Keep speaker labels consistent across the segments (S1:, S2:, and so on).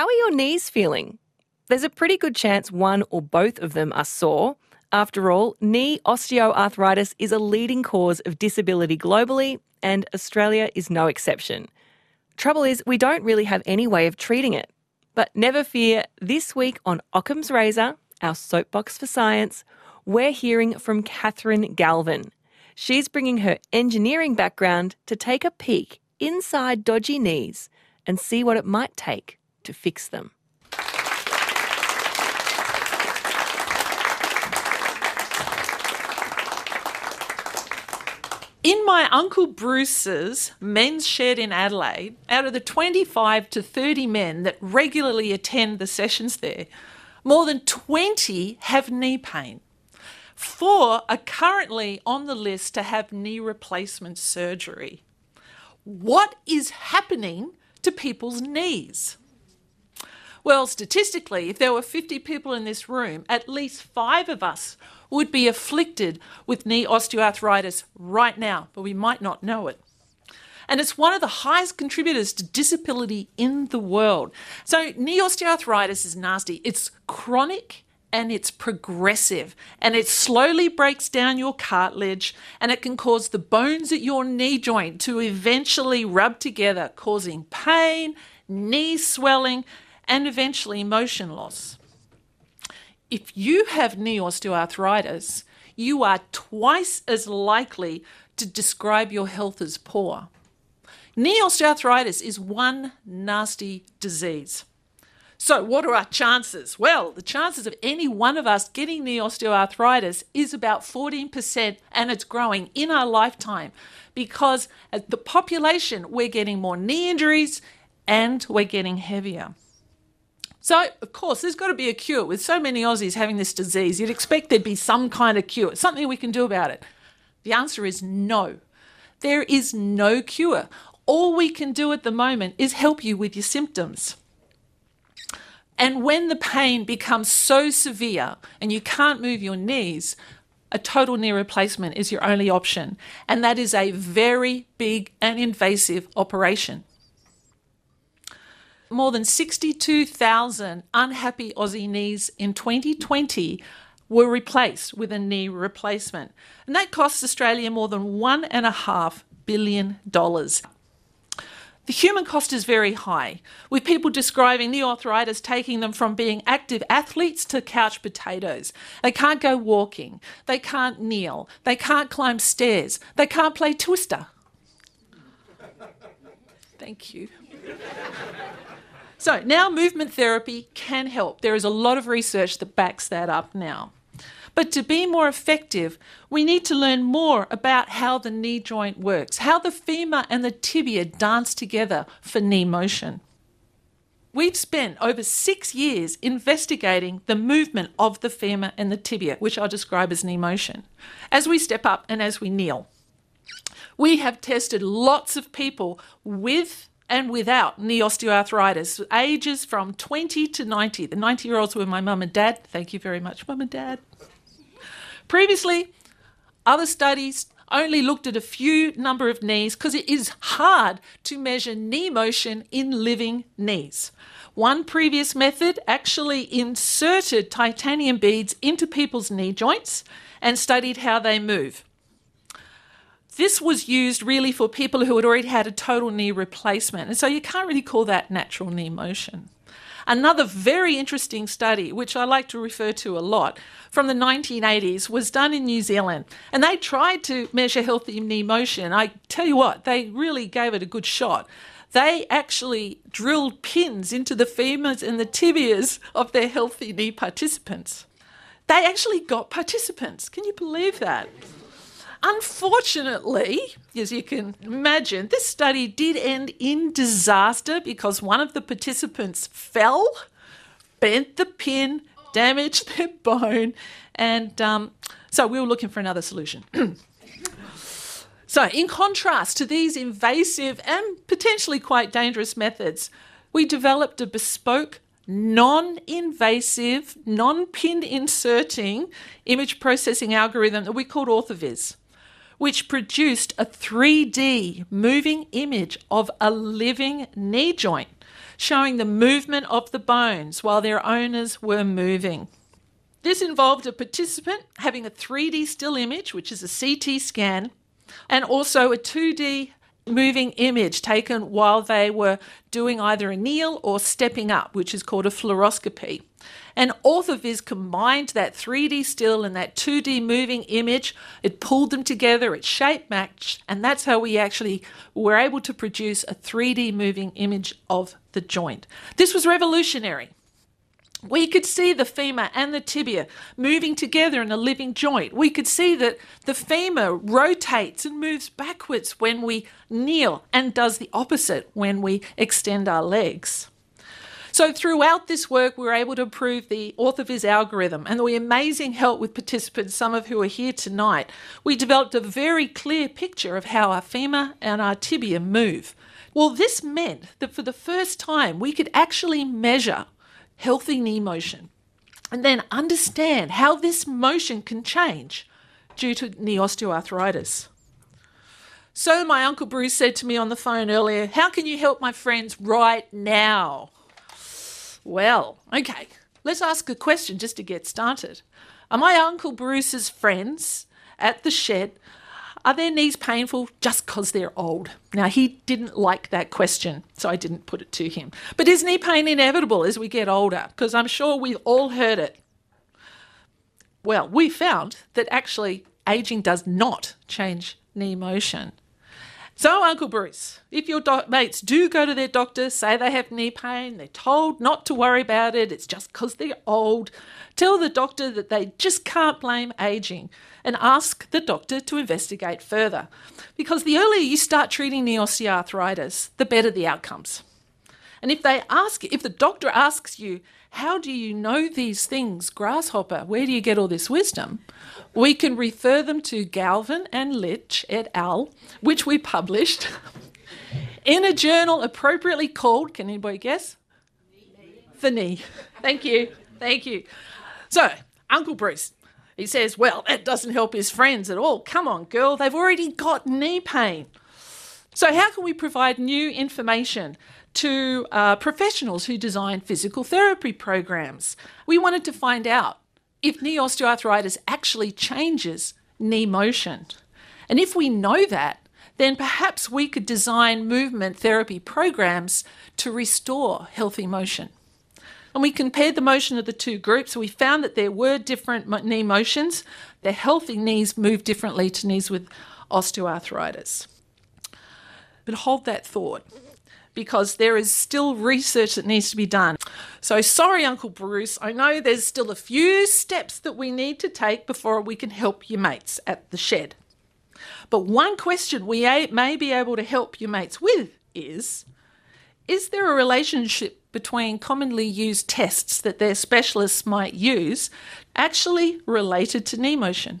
S1: How are your knees feeling? There's a pretty good chance one or both of them are sore. After all, knee osteoarthritis is a leading cause of disability globally, and Australia is no exception. Trouble is, we don't really have any way of treating it. But never fear, this week on Occam's Razor, our soapbox for science, we're hearing from Catherine Galvin. She's bringing her engineering background to take a peek inside dodgy knees and see what it might take to fix them.
S2: In my Uncle Bruce's men's shed in Adelaide, out of the 25 to 30 men that regularly attend the sessions there, more than 20 have knee pain. Four are currently on the list to have knee replacement surgery. What is happening to people's knees? Well, statistically, if there were 50 people in this room, at least five of us would be afflicted with knee osteoarthritis right now, but we might not know it. And it's one of the highest contributors to disability in the world. So, knee osteoarthritis is nasty. It's chronic and it's progressive and it slowly breaks down your cartilage and it can cause the bones at your knee joint to eventually rub together, causing pain, knee swelling, and eventually motion loss if you have knee osteoarthritis, you are twice as likely to describe your health as poor. Knee osteoarthritis is one nasty disease. So, what are our chances? Well, the chances of any one of us getting knee osteoarthritis is about 14%, and it's growing in our lifetime because the population, we're getting more knee injuries and we're getting heavier. So, of course, there's got to be a cure. With so many Aussies having this disease, you'd expect there'd be some kind of cure, something we can do about it. The answer is no. There is no cure. All we can do at the moment is help you with your symptoms. And when the pain becomes so severe and you can't move your knees, a total knee replacement is your only option. And that is a very big and invasive operation more than 62,000 unhappy Aussie knees in 2020 were replaced with a knee replacement. And that costs Australia more than $1.5 billion. The human cost is very high, with people describing knee arthritis taking them from being active athletes to couch potatoes. They can't go walking, they can't kneel, they can't climb stairs, they can't play twister. Thank you. So now movement therapy can help. There is a lot of research that backs that up now. But to be more effective, we need to learn more about how the knee joint works, how the femur and the tibia dance together for knee motion. We've spent over six years investigating the movement of the femur and the tibia, which I'll describe as knee motion, as we step up and as we kneel. We have tested lots of people with and without knee osteoarthritis, ages from 20 to 90. The 90 year olds were my mum and dad. Thank you very much, mum and dad. Previously, other studies only looked at a few number of knees because it is hard to measure knee motion in living knees. One previous method actually inserted titanium beads into people's knee joints and studied how they move. This was used really for people who had already had a total knee replacement. And so you can't really call that natural knee motion. Another very interesting study, which I like to refer to a lot, from the 1980s, was done in New Zealand. And they tried to measure healthy knee motion. I tell you what, they really gave it a good shot. They actually drilled pins into the femurs and the tibias of their healthy knee participants. They actually got participants. Can you believe that? Unfortunately, as you can imagine, this study did end in disaster because one of the participants fell, bent the pin, damaged their bone, and um, so we were looking for another solution. so, in contrast to these invasive and potentially quite dangerous methods, we developed a bespoke non invasive, non pin inserting image processing algorithm that we called OrthoViz which produced a 3D moving image of a living knee joint, showing the movement of the bones while their owners were moving. This involved a participant having a 3D still image, which is a CT scan, and also a 2D moving image taken while they were doing either a kneel or stepping up, which is called a fluoroscopy. And OrthoViz combined that 3D still and that 2D moving image. It pulled them together, it shape matched, and that's how we actually were able to produce a 3D moving image of the joint. This was revolutionary. We could see the femur and the tibia moving together in a living joint. We could see that the femur rotates and moves backwards when we kneel and does the opposite when we extend our legs. So, throughout this work, we were able to improve the OrthoViz algorithm and with amazing help with participants, some of who are here tonight. We developed a very clear picture of how our femur and our tibia move. Well, this meant that for the first time, we could actually measure healthy knee motion, and then understand how this motion can change due to knee osteoarthritis. So, my Uncle Bruce said to me on the phone earlier, How can you help my friends right now? Well, okay, let's ask a question just to get started. Are my Uncle Bruce's friends at the shed are their knees painful just because they're old? Now, he didn't like that question, so I didn't put it to him. But is knee pain inevitable as we get older? Because I'm sure we've all heard it. Well, we found that actually aging does not change knee motion. So, Uncle Bruce, if your doc- mates do go to their doctor, say they have knee pain, they're told not to worry about it, it's just because they're old, tell the doctor that they just can't blame aging and ask the doctor to investigate further. Because the earlier you start treating the osteoarthritis, the better the outcomes. And if they ask, if the doctor asks you, how do you know these things, grasshopper? Where do you get all this wisdom? We can refer them to Galvin and Litch et al., which we published in a journal appropriately called, can anybody guess? The knee. Thank you. Thank you. So, Uncle Bruce, he says, well, that doesn't help his friends at all. Come on, girl, they've already got knee pain. So, how can we provide new information to uh, professionals who design physical therapy programs? We wanted to find out if knee osteoarthritis actually changes knee motion. And if we know that, then perhaps we could design movement therapy programs to restore healthy motion. And we compared the motion of the two groups. We found that there were different knee motions. The healthy knees move differently to knees with osteoarthritis. But hold that thought because there is still research that needs to be done. So, sorry, Uncle Bruce, I know there's still a few steps that we need to take before we can help your mates at the shed. But one question we may be able to help your mates with is Is there a relationship between commonly used tests that their specialists might use actually related to knee motion?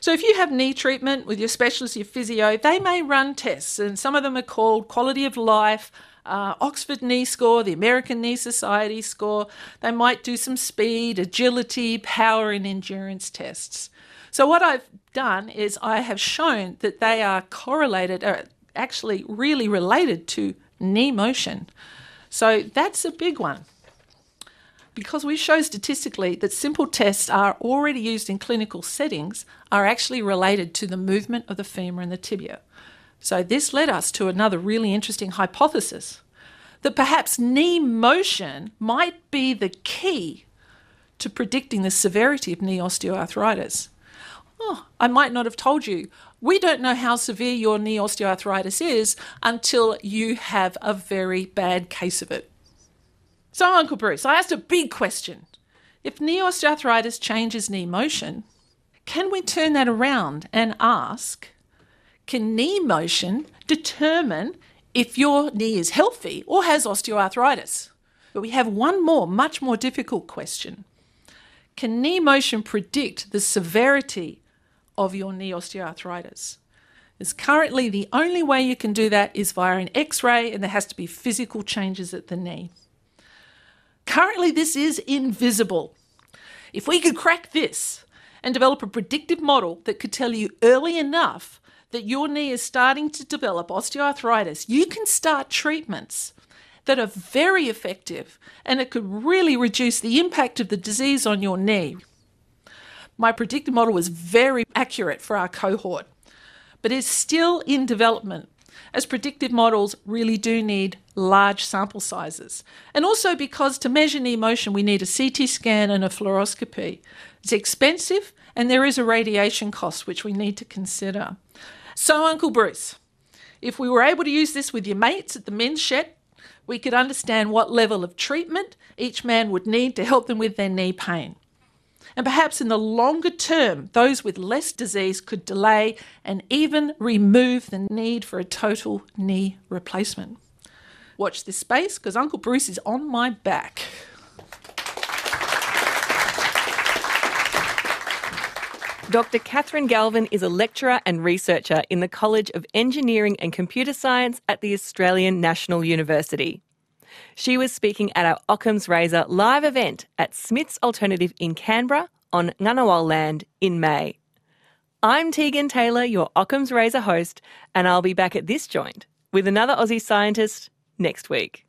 S2: So, if you have knee treatment with your specialist, your physio, they may run tests, and some of them are called quality of life, uh, Oxford Knee Score, the American Knee Society score. They might do some speed, agility, power, and endurance tests. So, what I've done is I have shown that they are correlated, or actually really related to knee motion. So, that's a big one because we show statistically that simple tests are already used in clinical settings are actually related to the movement of the femur and the tibia. So this led us to another really interesting hypothesis that perhaps knee motion might be the key to predicting the severity of knee osteoarthritis. Oh, I might not have told you. We don't know how severe your knee osteoarthritis is until you have a very bad case of it. So, Uncle Bruce, I asked a big question. If knee osteoarthritis changes knee motion, can we turn that around and ask can knee motion determine if your knee is healthy or has osteoarthritis? But we have one more, much more difficult question. Can knee motion predict the severity of your knee osteoarthritis? Is currently the only way you can do that is via an x ray, and there has to be physical changes at the knee. Currently, this is invisible. If we could crack this and develop a predictive model that could tell you early enough that your knee is starting to develop osteoarthritis, you can start treatments that are very effective and it could really reduce the impact of the disease on your knee. My predictive model was very accurate for our cohort, but is still in development as predictive models really do need large sample sizes. And also because to measure knee motion, we need a CT scan and a fluoroscopy. It's expensive and there is a radiation cost which we need to consider. So, Uncle Bruce, if we were able to use this with your mates at the men's shed, we could understand what level of treatment each man would need to help them with their knee pain. And perhaps in the longer term, those with less disease could delay and even remove the need for a total knee replacement. Watch this space because Uncle Bruce is on my back.
S1: Dr. Catherine Galvin is a lecturer and researcher in the College of Engineering and Computer Science at the Australian National University. She was speaking at our Occam's Razor live event at Smith's Alternative in Canberra on Ngunnawal land in May. I'm Tegan Taylor, your Occam's Razor host, and I'll be back at this joint with another Aussie scientist next week.